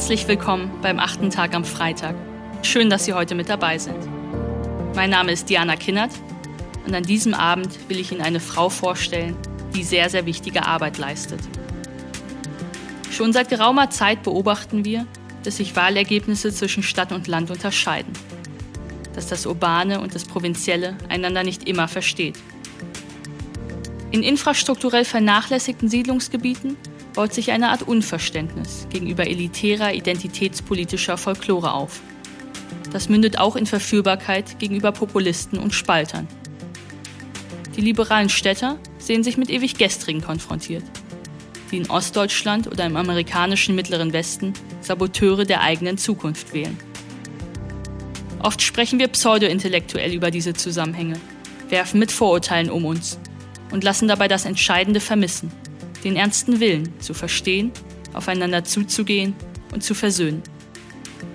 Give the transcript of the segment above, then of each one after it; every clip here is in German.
Herzlich willkommen beim achten Tag am Freitag. Schön, dass Sie heute mit dabei sind. Mein Name ist Diana Kinnert und an diesem Abend will ich Ihnen eine Frau vorstellen, die sehr, sehr wichtige Arbeit leistet. Schon seit geraumer Zeit beobachten wir, dass sich Wahlergebnisse zwischen Stadt und Land unterscheiden. Dass das Urbane und das Provinzielle einander nicht immer versteht. In infrastrukturell vernachlässigten Siedlungsgebieten baut sich eine Art Unverständnis gegenüber elitärer identitätspolitischer Folklore auf. Das mündet auch in Verführbarkeit gegenüber Populisten und Spaltern. Die liberalen Städter sehen sich mit ewig Gestrigen konfrontiert, die in Ostdeutschland oder im amerikanischen Mittleren Westen Saboteure der eigenen Zukunft wählen. Oft sprechen wir pseudointellektuell über diese Zusammenhänge, werfen mit Vorurteilen um uns und lassen dabei das Entscheidende vermissen, den ernsten Willen zu verstehen, aufeinander zuzugehen und zu versöhnen.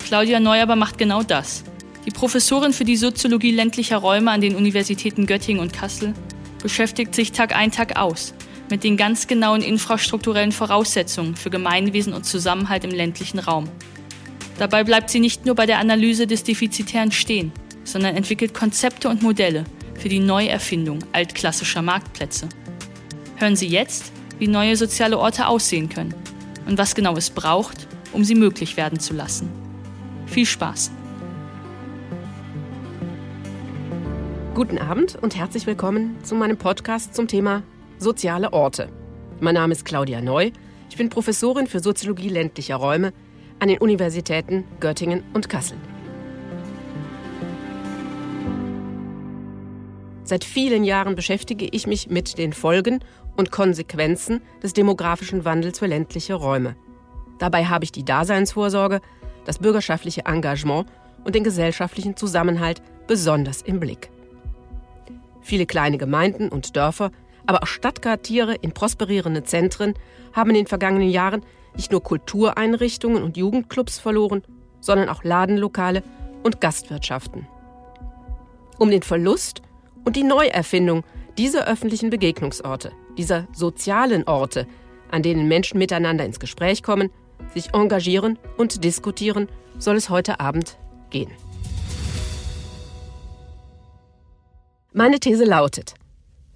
Claudia Neu aber macht genau das. Die Professorin für die Soziologie ländlicher Räume an den Universitäten Göttingen und Kassel beschäftigt sich Tag ein, Tag aus mit den ganz genauen infrastrukturellen Voraussetzungen für Gemeinwesen und Zusammenhalt im ländlichen Raum. Dabei bleibt sie nicht nur bei der Analyse des Defizitären stehen, sondern entwickelt Konzepte und Modelle für die Neuerfindung altklassischer Marktplätze. Hören Sie jetzt, wie neue soziale Orte aussehen können und was genau es braucht, um sie möglich werden zu lassen. Viel Spaß! Guten Abend und herzlich willkommen zu meinem Podcast zum Thema soziale Orte. Mein Name ist Claudia Neu. Ich bin Professorin für Soziologie ländlicher Räume an den Universitäten Göttingen und Kassel. Seit vielen Jahren beschäftige ich mich mit den Folgen und Konsequenzen des demografischen Wandels für ländliche Räume. Dabei habe ich die Daseinsvorsorge, das bürgerschaftliche Engagement und den gesellschaftlichen Zusammenhalt besonders im Blick. Viele kleine Gemeinden und Dörfer, aber auch Stadtquartiere in prosperierenden Zentren haben in den vergangenen Jahren nicht nur Kultureinrichtungen und Jugendclubs verloren, sondern auch Ladenlokale und Gastwirtschaften. Um den Verlust und die Neuerfindung dieser öffentlichen Begegnungsorte, dieser sozialen Orte, an denen Menschen miteinander ins Gespräch kommen, sich engagieren und diskutieren, soll es heute Abend gehen. Meine These lautet,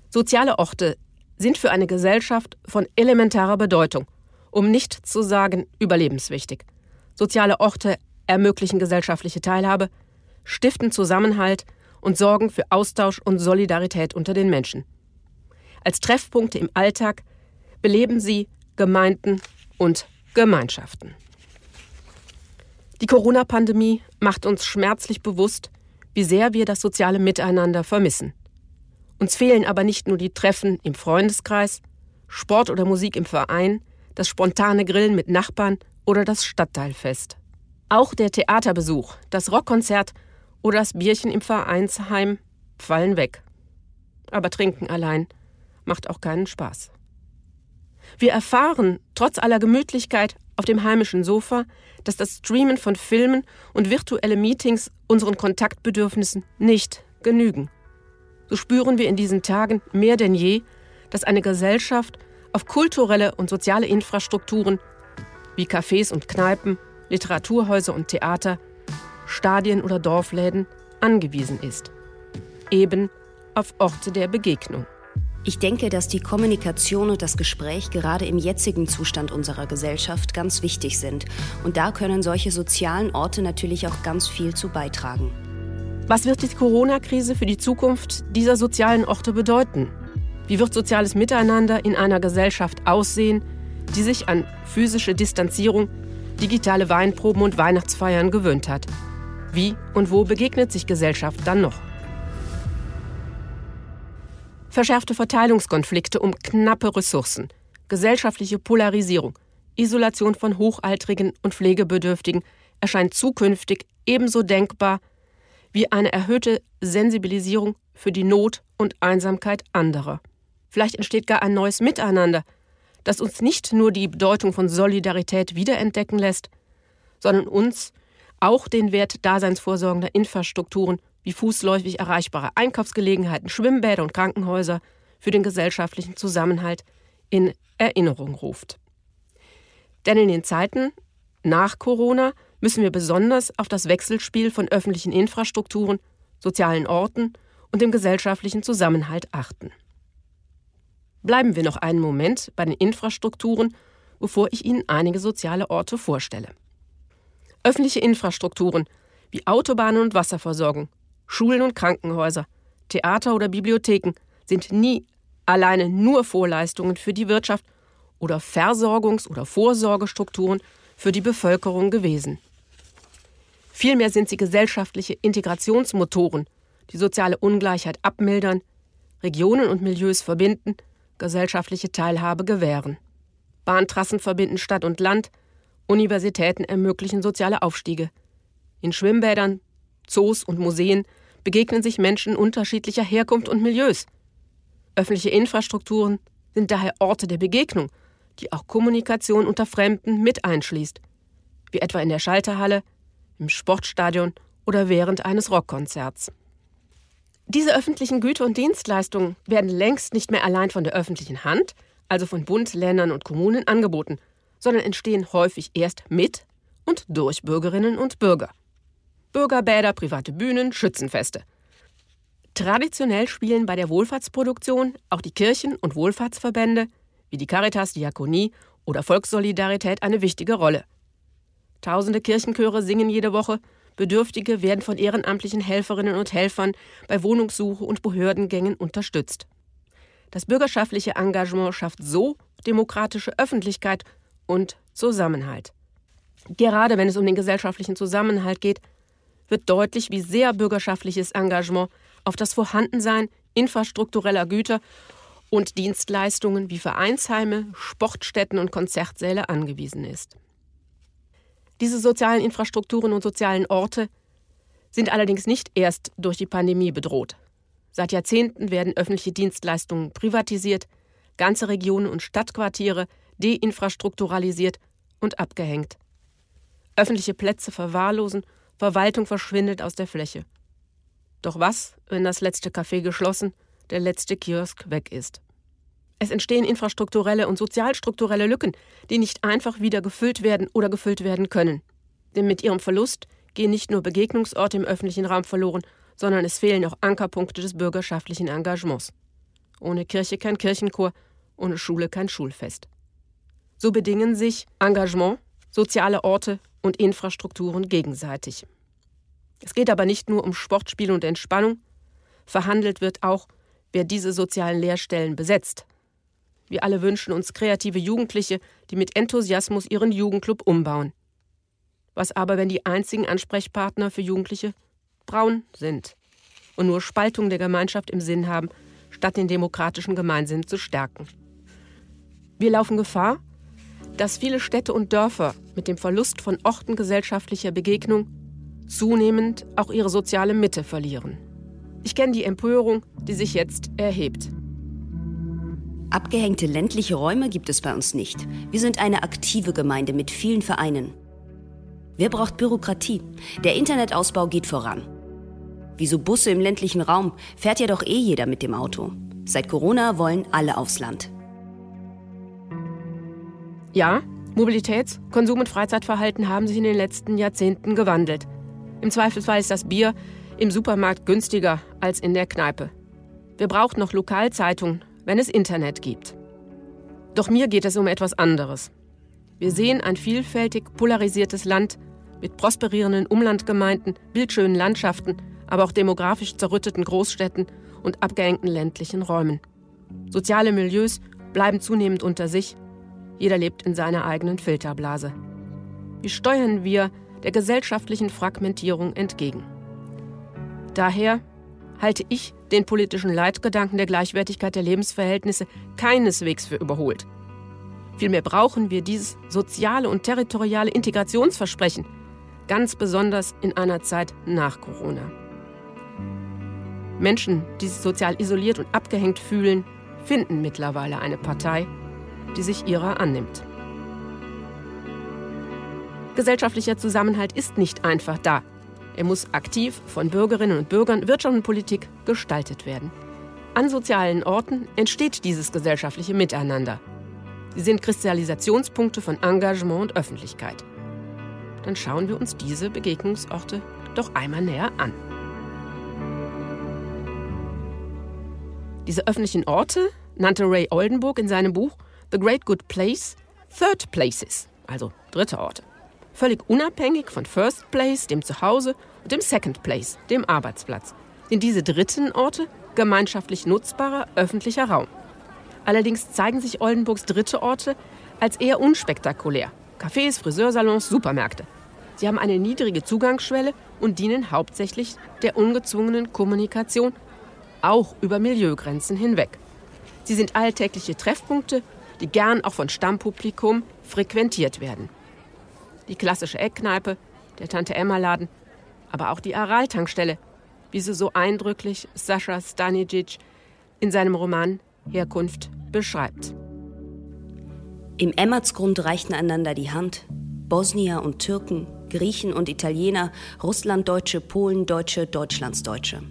soziale Orte sind für eine Gesellschaft von elementarer Bedeutung, um nicht zu sagen überlebenswichtig. Soziale Orte ermöglichen gesellschaftliche Teilhabe, stiften Zusammenhalt und sorgen für Austausch und Solidarität unter den Menschen. Als Treffpunkte im Alltag beleben sie Gemeinden und Gemeinschaften. Die Corona-Pandemie macht uns schmerzlich bewusst, wie sehr wir das soziale Miteinander vermissen. Uns fehlen aber nicht nur die Treffen im Freundeskreis, Sport oder Musik im Verein, das spontane Grillen mit Nachbarn oder das Stadtteilfest. Auch der Theaterbesuch, das Rockkonzert oder das Bierchen im Vereinsheim fallen weg. Aber trinken allein macht auch keinen Spaß. Wir erfahren, trotz aller Gemütlichkeit auf dem heimischen Sofa, dass das Streamen von Filmen und virtuelle Meetings unseren Kontaktbedürfnissen nicht genügen. So spüren wir in diesen Tagen mehr denn je, dass eine Gesellschaft auf kulturelle und soziale Infrastrukturen wie Cafés und Kneipen, Literaturhäuser und Theater Stadien oder Dorfläden angewiesen ist. Eben auf Orte der Begegnung. Ich denke, dass die Kommunikation und das Gespräch gerade im jetzigen Zustand unserer Gesellschaft ganz wichtig sind. Und da können solche sozialen Orte natürlich auch ganz viel zu beitragen. Was wird die Corona-Krise für die Zukunft dieser sozialen Orte bedeuten? Wie wird soziales Miteinander in einer Gesellschaft aussehen, die sich an physische Distanzierung, digitale Weinproben und Weihnachtsfeiern gewöhnt hat? Wie und wo begegnet sich Gesellschaft dann noch? Verschärfte Verteilungskonflikte um knappe Ressourcen, gesellschaftliche Polarisierung, Isolation von Hochaltrigen und Pflegebedürftigen erscheint zukünftig ebenso denkbar wie eine erhöhte Sensibilisierung für die Not und Einsamkeit anderer. Vielleicht entsteht gar ein neues Miteinander, das uns nicht nur die Bedeutung von Solidarität wiederentdecken lässt, sondern uns auch den Wert daseinsvorsorgender Infrastrukturen wie fußläufig erreichbare Einkaufsgelegenheiten, Schwimmbäder und Krankenhäuser für den gesellschaftlichen Zusammenhalt in Erinnerung ruft. Denn in den Zeiten, Nach Corona müssen wir besonders auf das Wechselspiel von öffentlichen Infrastrukturen, sozialen Orten und dem gesellschaftlichen Zusammenhalt achten. Bleiben wir noch einen Moment bei den Infrastrukturen, bevor ich Ihnen einige soziale Orte vorstelle. Öffentliche Infrastrukturen wie Autobahnen und Wasserversorgung, Schulen und Krankenhäuser, Theater oder Bibliotheken sind nie alleine nur Vorleistungen für die Wirtschaft oder Versorgungs- oder Vorsorgestrukturen für die Bevölkerung gewesen. Vielmehr sind sie gesellschaftliche Integrationsmotoren, die soziale Ungleichheit abmildern, Regionen und Milieus verbinden, gesellschaftliche Teilhabe gewähren. Bahntrassen verbinden Stadt und Land, Universitäten ermöglichen soziale Aufstiege. In Schwimmbädern, Zoos und Museen begegnen sich Menschen unterschiedlicher Herkunft und Milieus. Öffentliche Infrastrukturen sind daher Orte der Begegnung, die auch Kommunikation unter Fremden mit einschließt, wie etwa in der Schalterhalle, im Sportstadion oder während eines Rockkonzerts. Diese öffentlichen Güter und Dienstleistungen werden längst nicht mehr allein von der öffentlichen Hand, also von Bund, Ländern und Kommunen, angeboten, sondern entstehen häufig erst mit und durch Bürgerinnen und Bürger. Bürgerbäder, private Bühnen, Schützenfeste. Traditionell spielen bei der Wohlfahrtsproduktion auch die Kirchen und Wohlfahrtsverbände wie die Caritas, Diakonie oder Volkssolidarität eine wichtige Rolle. Tausende Kirchenchöre singen jede Woche, Bedürftige werden von ehrenamtlichen Helferinnen und Helfern bei Wohnungssuche und Behördengängen unterstützt. Das bürgerschaftliche Engagement schafft so demokratische Öffentlichkeit und Zusammenhalt. Gerade wenn es um den gesellschaftlichen Zusammenhalt geht, wird deutlich, wie sehr bürgerschaftliches Engagement auf das Vorhandensein infrastruktureller Güter und Dienstleistungen wie Vereinsheime, Sportstätten und Konzertsäle angewiesen ist. Diese sozialen Infrastrukturen und sozialen Orte sind allerdings nicht erst durch die Pandemie bedroht. Seit Jahrzehnten werden öffentliche Dienstleistungen privatisiert, ganze Regionen und Stadtquartiere deinfrastrukturalisiert und abgehängt. Öffentliche Plätze verwahrlosen, Verwaltung verschwindet aus der Fläche. Doch was, wenn das letzte Café geschlossen, der letzte Kiosk weg ist? Es entstehen infrastrukturelle und sozialstrukturelle Lücken, die nicht einfach wieder gefüllt werden oder gefüllt werden können. Denn mit ihrem Verlust gehen nicht nur Begegnungsorte im öffentlichen Raum verloren, sondern es fehlen auch Ankerpunkte des bürgerschaftlichen Engagements. Ohne Kirche kein Kirchenchor, ohne Schule kein Schulfest. So bedingen sich Engagement, soziale Orte und Infrastrukturen gegenseitig. Es geht aber nicht nur um Sportspiel und Entspannung, verhandelt wird auch, wer diese sozialen Lehrstellen besetzt, wir alle wünschen uns kreative Jugendliche, die mit Enthusiasmus ihren Jugendclub umbauen. Was aber, wenn die einzigen Ansprechpartner für Jugendliche braun sind und nur Spaltung der Gemeinschaft im Sinn haben, statt den demokratischen Gemeinsinn zu stärken? Wir laufen Gefahr, dass viele Städte und Dörfer mit dem Verlust von Orten gesellschaftlicher Begegnung zunehmend auch ihre soziale Mitte verlieren. Ich kenne die Empörung, die sich jetzt erhebt. Abgehängte ländliche Räume gibt es bei uns nicht. Wir sind eine aktive Gemeinde mit vielen Vereinen. Wer braucht Bürokratie? Der Internetausbau geht voran. Wieso Busse im ländlichen Raum? Fährt ja doch eh jeder mit dem Auto. Seit Corona wollen alle aufs Land. Ja, Mobilitäts-, Konsum- und Freizeitverhalten haben sich in den letzten Jahrzehnten gewandelt. Im Zweifelsfall ist das Bier im Supermarkt günstiger als in der Kneipe. Wer braucht noch Lokalzeitungen, wenn es Internet gibt. Doch mir geht es um etwas anderes. Wir sehen ein vielfältig polarisiertes Land mit prosperierenden Umlandgemeinden, bildschönen Landschaften, aber auch demografisch zerrütteten Großstädten und abgehängten ländlichen Räumen. Soziale Milieus bleiben zunehmend unter sich, jeder lebt in seiner eigenen Filterblase. Wie steuern wir der gesellschaftlichen Fragmentierung entgegen? Daher halte ich den politischen Leitgedanken der Gleichwertigkeit der Lebensverhältnisse keineswegs für überholt. Vielmehr brauchen wir dieses soziale und territoriale Integrationsversprechen, ganz besonders in einer Zeit nach Corona. Menschen, die sich sozial isoliert und abgehängt fühlen, finden mittlerweile eine Partei, die sich ihrer annimmt. Gesellschaftlicher Zusammenhalt ist nicht einfach da, er muss aktiv von Bürgerinnen und Bürgern, Wirtschaft und Politik gestaltet werden. An sozialen Orten entsteht dieses gesellschaftliche Miteinander. Sie sind Kristallisationspunkte von Engagement und Öffentlichkeit. dann schauen wir uns diese Begegnungsorte doch einmal näher an. Diese öffentlichen Orte nannte Ray Oldenburg in seinem Buch The Great Good Place Third Places, also dritte Orte. Völlig unabhängig von First Place, dem Zuhause, und dem Second Place, dem Arbeitsplatz, sind diese dritten Orte gemeinschaftlich nutzbarer öffentlicher Raum. Allerdings zeigen sich Oldenburgs dritte Orte als eher unspektakulär. Cafés, Friseursalons, Supermärkte. Sie haben eine niedrige Zugangsschwelle und dienen hauptsächlich der ungezwungenen Kommunikation, auch über Milieugrenzen hinweg. Sie sind alltägliche Treffpunkte, die gern auch von Stammpublikum frequentiert werden. Die klassische Eckkneipe, der Tante-Emma-Laden, aber auch die Aral-Tankstelle, wie sie so eindrücklich Sascha Stanicic in seinem Roman Herkunft beschreibt. Im Emmertsgrund reichten einander die Hand. Bosnier und Türken, Griechen und Italiener, Russlanddeutsche, Polendeutsche, Deutschlandsdeutsche.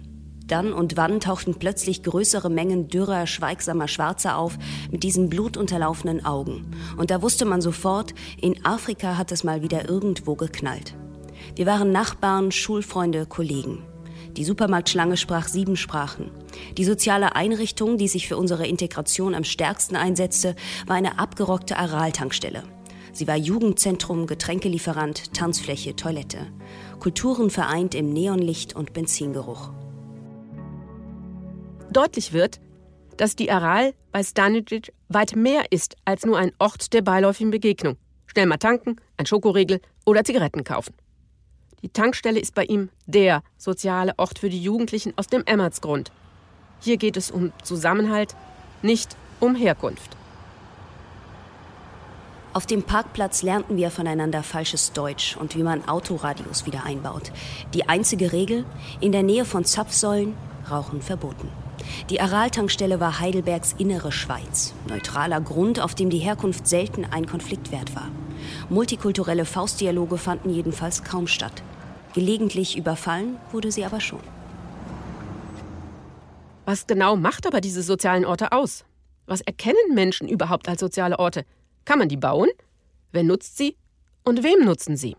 Dann und wann tauchten plötzlich größere Mengen dürrer, schweigsamer Schwarzer auf mit diesen blutunterlaufenen Augen. Und da wusste man sofort, in Afrika hat es mal wieder irgendwo geknallt. Wir waren Nachbarn, Schulfreunde, Kollegen. Die Supermarktschlange sprach sieben Sprachen. Die soziale Einrichtung, die sich für unsere Integration am stärksten einsetzte, war eine abgerockte Aral-Tankstelle. Sie war Jugendzentrum, Getränkelieferant, Tanzfläche, Toilette. Kulturen vereint im Neonlicht und Benzingeruch. Deutlich wird, dass die Aral bei Stanicic weit mehr ist als nur ein Ort der beiläufigen Begegnung. Schnell mal tanken, ein Schokoriegel oder Zigaretten kaufen. Die Tankstelle ist bei ihm der soziale Ort für die Jugendlichen aus dem Emmertsgrund. Hier geht es um Zusammenhalt, nicht um Herkunft. Auf dem Parkplatz lernten wir voneinander falsches Deutsch und wie man Autoradios wieder einbaut. Die einzige Regel, in der Nähe von Zapfsäulen, Rauchen verboten. Die Aral-Tankstelle war Heidelbergs innere Schweiz. Neutraler Grund, auf dem die Herkunft selten ein Konfliktwert war. Multikulturelle Faustdialoge fanden jedenfalls kaum statt. Gelegentlich überfallen wurde sie aber schon. Was genau macht aber diese sozialen Orte aus? Was erkennen Menschen überhaupt als soziale Orte? Kann man die bauen? Wer nutzt sie? Und wem nutzen sie?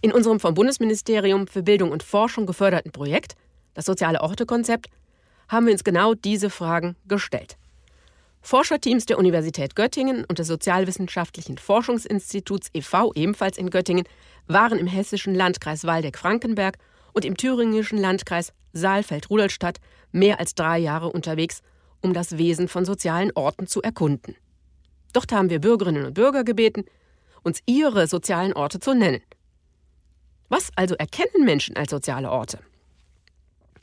In unserem vom Bundesministerium für Bildung und Forschung geförderten Projekt, das Soziale Orte-Konzept, haben wir uns genau diese Fragen gestellt. Forscherteams der Universität Göttingen und des Sozialwissenschaftlichen Forschungsinstituts e.V., ebenfalls in Göttingen, waren im hessischen Landkreis Waldeck-Frankenberg und im thüringischen Landkreis Saalfeld-Rudolstadt mehr als drei Jahre unterwegs, um das Wesen von sozialen Orten zu erkunden. Dort haben wir Bürgerinnen und Bürger gebeten, uns ihre sozialen Orte zu nennen. Was also erkennen Menschen als soziale Orte?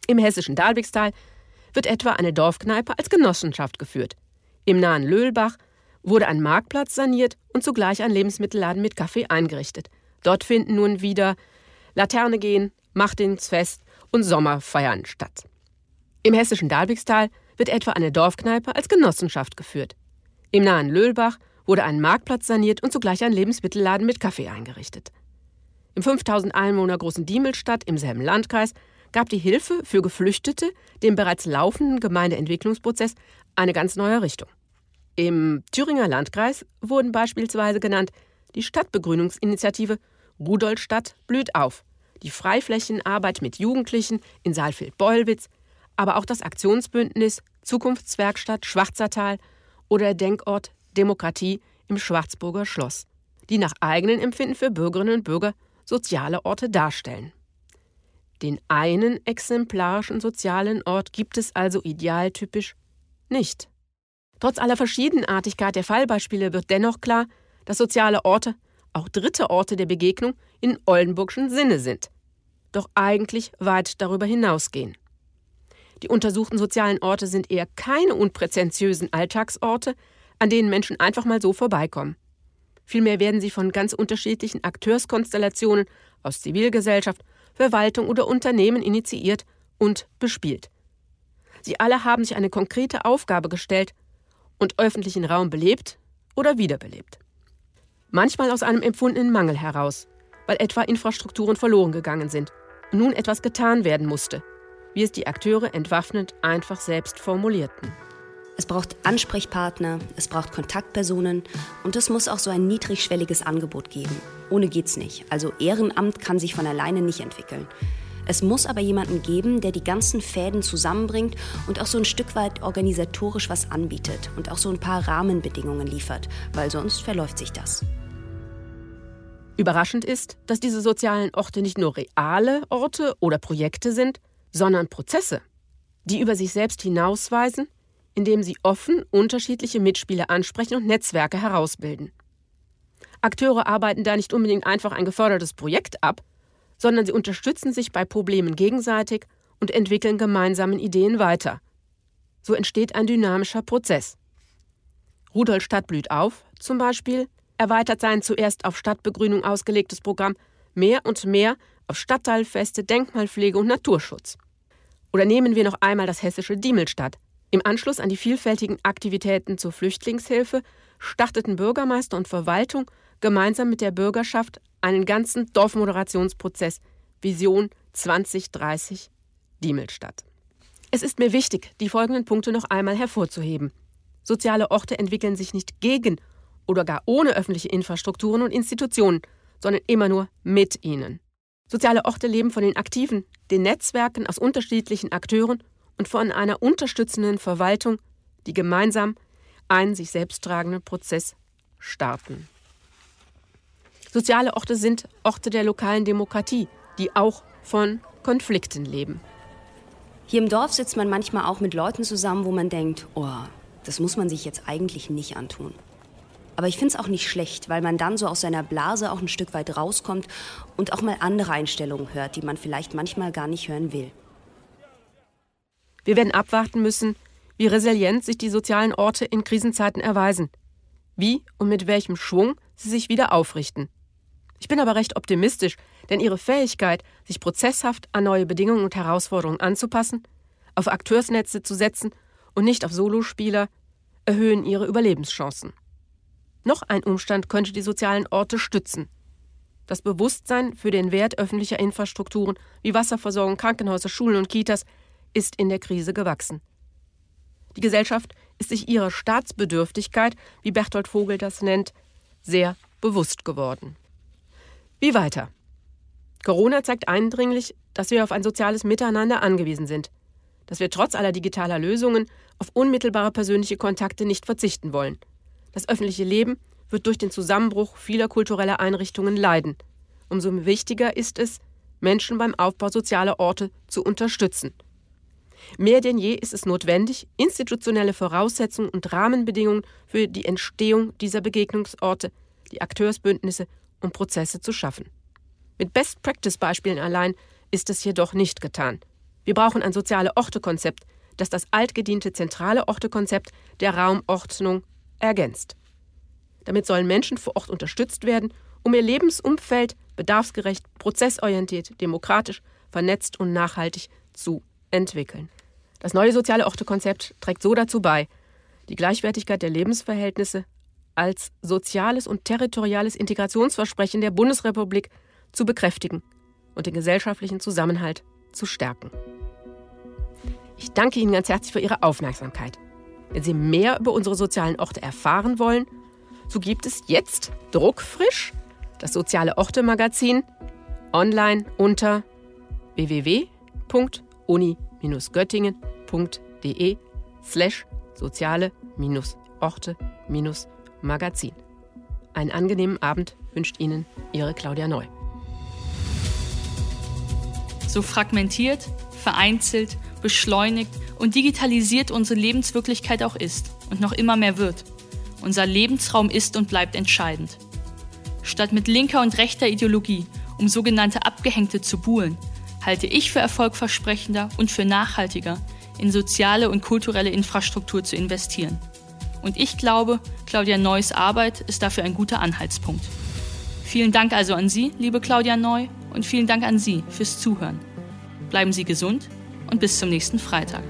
Im hessischen Dalbigstal wird etwa eine Dorfkneipe als Genossenschaft geführt. Im nahen Löhlbach wurde ein Marktplatz saniert und zugleich ein Lebensmittelladen mit Kaffee eingerichtet. Dort finden nun wieder Laterne gehen, Machtinsfest und Sommerfeiern statt. Im hessischen Dalbigstal wird etwa eine Dorfkneipe als Genossenschaft geführt. Im nahen Löhlbach wurde ein Marktplatz saniert und zugleich ein Lebensmittelladen mit Kaffee eingerichtet. Im 5000 Einwohner großen Diemelstadt im selben Landkreis gab die Hilfe für Geflüchtete dem bereits laufenden Gemeindeentwicklungsprozess eine ganz neue Richtung. Im Thüringer Landkreis wurden beispielsweise genannt die Stadtbegrünungsinitiative Rudolstadt blüht auf, die Freiflächenarbeit mit Jugendlichen in Saalfeld-Beulwitz, aber auch das Aktionsbündnis Zukunftswerkstatt Schwarzertal oder der Denkort Demokratie im Schwarzburger Schloss, die nach eigenem Empfinden für Bürgerinnen und Bürger soziale Orte darstellen. Den einen exemplarischen sozialen Ort gibt es also idealtypisch nicht. Trotz aller Verschiedenartigkeit der Fallbeispiele wird dennoch klar, dass soziale Orte auch dritte Orte der Begegnung in Oldenburgschen Sinne sind, doch eigentlich weit darüber hinausgehen. Die untersuchten sozialen Orte sind eher keine unpräzentiösen Alltagsorte, an denen Menschen einfach mal so vorbeikommen. Vielmehr werden sie von ganz unterschiedlichen Akteurskonstellationen aus Zivilgesellschaft, Verwaltung oder Unternehmen initiiert und bespielt. Sie alle haben sich eine konkrete Aufgabe gestellt und öffentlichen Raum belebt oder wiederbelebt. Manchmal aus einem empfundenen Mangel heraus, weil etwa Infrastrukturen verloren gegangen sind und nun etwas getan werden musste, wie es die Akteure entwaffnend einfach selbst formulierten. Es braucht Ansprechpartner, es braucht Kontaktpersonen und es muss auch so ein niedrigschwelliges Angebot geben. Ohne geht's nicht. Also Ehrenamt kann sich von alleine nicht entwickeln. Es muss aber jemanden geben, der die ganzen Fäden zusammenbringt und auch so ein Stück weit organisatorisch was anbietet und auch so ein paar Rahmenbedingungen liefert, weil sonst verläuft sich das. Überraschend ist, dass diese sozialen Orte nicht nur reale Orte oder Projekte sind, sondern Prozesse, die über sich selbst hinausweisen, indem sie offen unterschiedliche Mitspieler ansprechen und Netzwerke herausbilden. Akteure arbeiten da nicht unbedingt einfach ein gefördertes Projekt ab, sondern sie unterstützen sich bei Problemen gegenseitig und entwickeln gemeinsamen Ideen weiter. So entsteht ein dynamischer Prozess. Rudolstadt blüht auf, zum Beispiel, erweitert sein zuerst auf Stadtbegrünung ausgelegtes Programm mehr und mehr auf Stadtteilfeste, Denkmalpflege und Naturschutz. Oder nehmen wir noch einmal das hessische Diemelstadt. Im Anschluss an die vielfältigen Aktivitäten zur Flüchtlingshilfe starteten Bürgermeister und Verwaltung gemeinsam mit der Bürgerschaft einen ganzen Dorfmoderationsprozess Vision 2030 Diemelstadt. Es ist mir wichtig, die folgenden Punkte noch einmal hervorzuheben. Soziale Orte entwickeln sich nicht gegen oder gar ohne öffentliche Infrastrukturen und Institutionen, sondern immer nur mit ihnen. Soziale Orte leben von den Aktiven, den Netzwerken aus unterschiedlichen Akteuren und von einer unterstützenden Verwaltung, die gemeinsam einen sich selbst tragenden Prozess starten. Soziale Orte sind Orte der lokalen Demokratie, die auch von Konflikten leben. Hier im Dorf sitzt man manchmal auch mit Leuten zusammen, wo man denkt, oh, das muss man sich jetzt eigentlich nicht antun. Aber ich finde es auch nicht schlecht, weil man dann so aus seiner Blase auch ein Stück weit rauskommt und auch mal andere Einstellungen hört, die man vielleicht manchmal gar nicht hören will. Wir werden abwarten müssen, wie resilient sich die sozialen Orte in Krisenzeiten erweisen, wie und mit welchem Schwung sie sich wieder aufrichten. Ich bin aber recht optimistisch, denn ihre Fähigkeit, sich prozesshaft an neue Bedingungen und Herausforderungen anzupassen, auf Akteursnetze zu setzen und nicht auf Solospieler, erhöhen ihre Überlebenschancen. Noch ein Umstand könnte die sozialen Orte stützen. Das Bewusstsein für den Wert öffentlicher Infrastrukturen wie Wasserversorgung, Krankenhäuser, Schulen und Kitas ist in der Krise gewachsen. Die Gesellschaft ist sich ihrer Staatsbedürftigkeit, wie Berthold Vogel das nennt, sehr bewusst geworden. Wie weiter? Corona zeigt eindringlich, dass wir auf ein soziales Miteinander angewiesen sind, dass wir trotz aller digitaler Lösungen auf unmittelbare persönliche Kontakte nicht verzichten wollen. Das öffentliche Leben wird durch den Zusammenbruch vieler kultureller Einrichtungen leiden. Umso wichtiger ist es, Menschen beim Aufbau sozialer Orte zu unterstützen. Mehr denn je ist es notwendig, institutionelle Voraussetzungen und Rahmenbedingungen für die Entstehung dieser Begegnungsorte, die Akteursbündnisse und Prozesse zu schaffen. Mit Best-Practice-Beispielen allein ist es jedoch nicht getan. Wir brauchen ein soziale Ortekonzept, das das altgediente zentrale Ortekonzept der Raumordnung ergänzt. Damit sollen Menschen vor Ort unterstützt werden, um ihr Lebensumfeld bedarfsgerecht, prozessorientiert, demokratisch, vernetzt und nachhaltig zu entwickeln. Das neue soziale Ortekonzept trägt so dazu bei, die Gleichwertigkeit der Lebensverhältnisse als soziales und territoriales Integrationsversprechen der Bundesrepublik zu bekräftigen und den gesellschaftlichen Zusammenhalt zu stärken. Ich danke Ihnen ganz herzlich für Ihre Aufmerksamkeit. Wenn Sie mehr über unsere sozialen Orte erfahren wollen, so gibt es jetzt druckfrisch das Soziale Orte Magazin online unter www.uni-göttingen.de slash soziale-orte-magazin. Magazin. Einen angenehmen Abend wünscht Ihnen Ihre Claudia Neu. So fragmentiert, vereinzelt, beschleunigt und digitalisiert unsere Lebenswirklichkeit auch ist und noch immer mehr wird. Unser Lebensraum ist und bleibt entscheidend. Statt mit linker und rechter Ideologie um sogenannte Abgehängte zu buhlen, halte ich für erfolgversprechender und für nachhaltiger, in soziale und kulturelle Infrastruktur zu investieren. Und ich glaube, Claudia Neus Arbeit ist dafür ein guter Anhaltspunkt. Vielen Dank also an Sie, liebe Claudia Neu, und vielen Dank an Sie fürs Zuhören. Bleiben Sie gesund und bis zum nächsten Freitag.